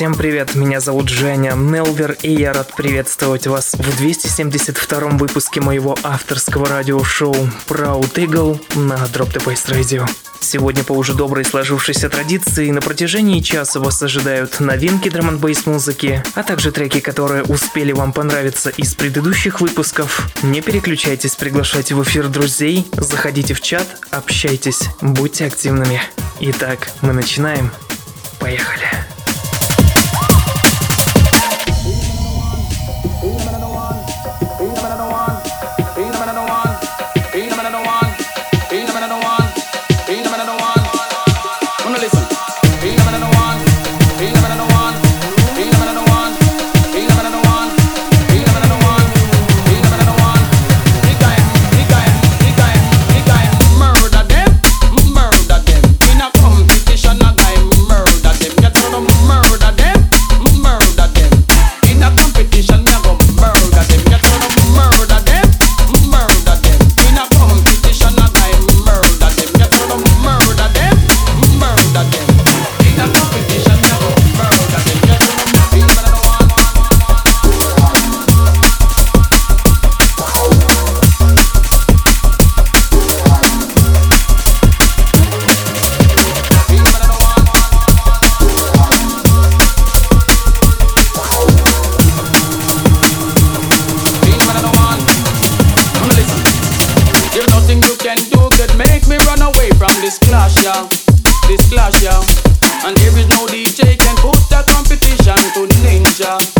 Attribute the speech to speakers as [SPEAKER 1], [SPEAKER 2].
[SPEAKER 1] Всем привет, меня зовут Женя Нелвер, и я рад приветствовать вас в 272 выпуске моего авторского радиошоу Proud Eagle на Drop the Bass Radio. Сегодня по уже доброй сложившейся традиции на протяжении часа вас ожидают новинки драм бейс музыки, а также треки, которые успели вам понравиться из предыдущих выпусков. Не переключайтесь, приглашайте в эфир друзей, заходите в чат, общайтесь, будьте активными. Итак, мы начинаем. Поехали.
[SPEAKER 2] this clash yo, and there is no DJ can put the competition to ninja.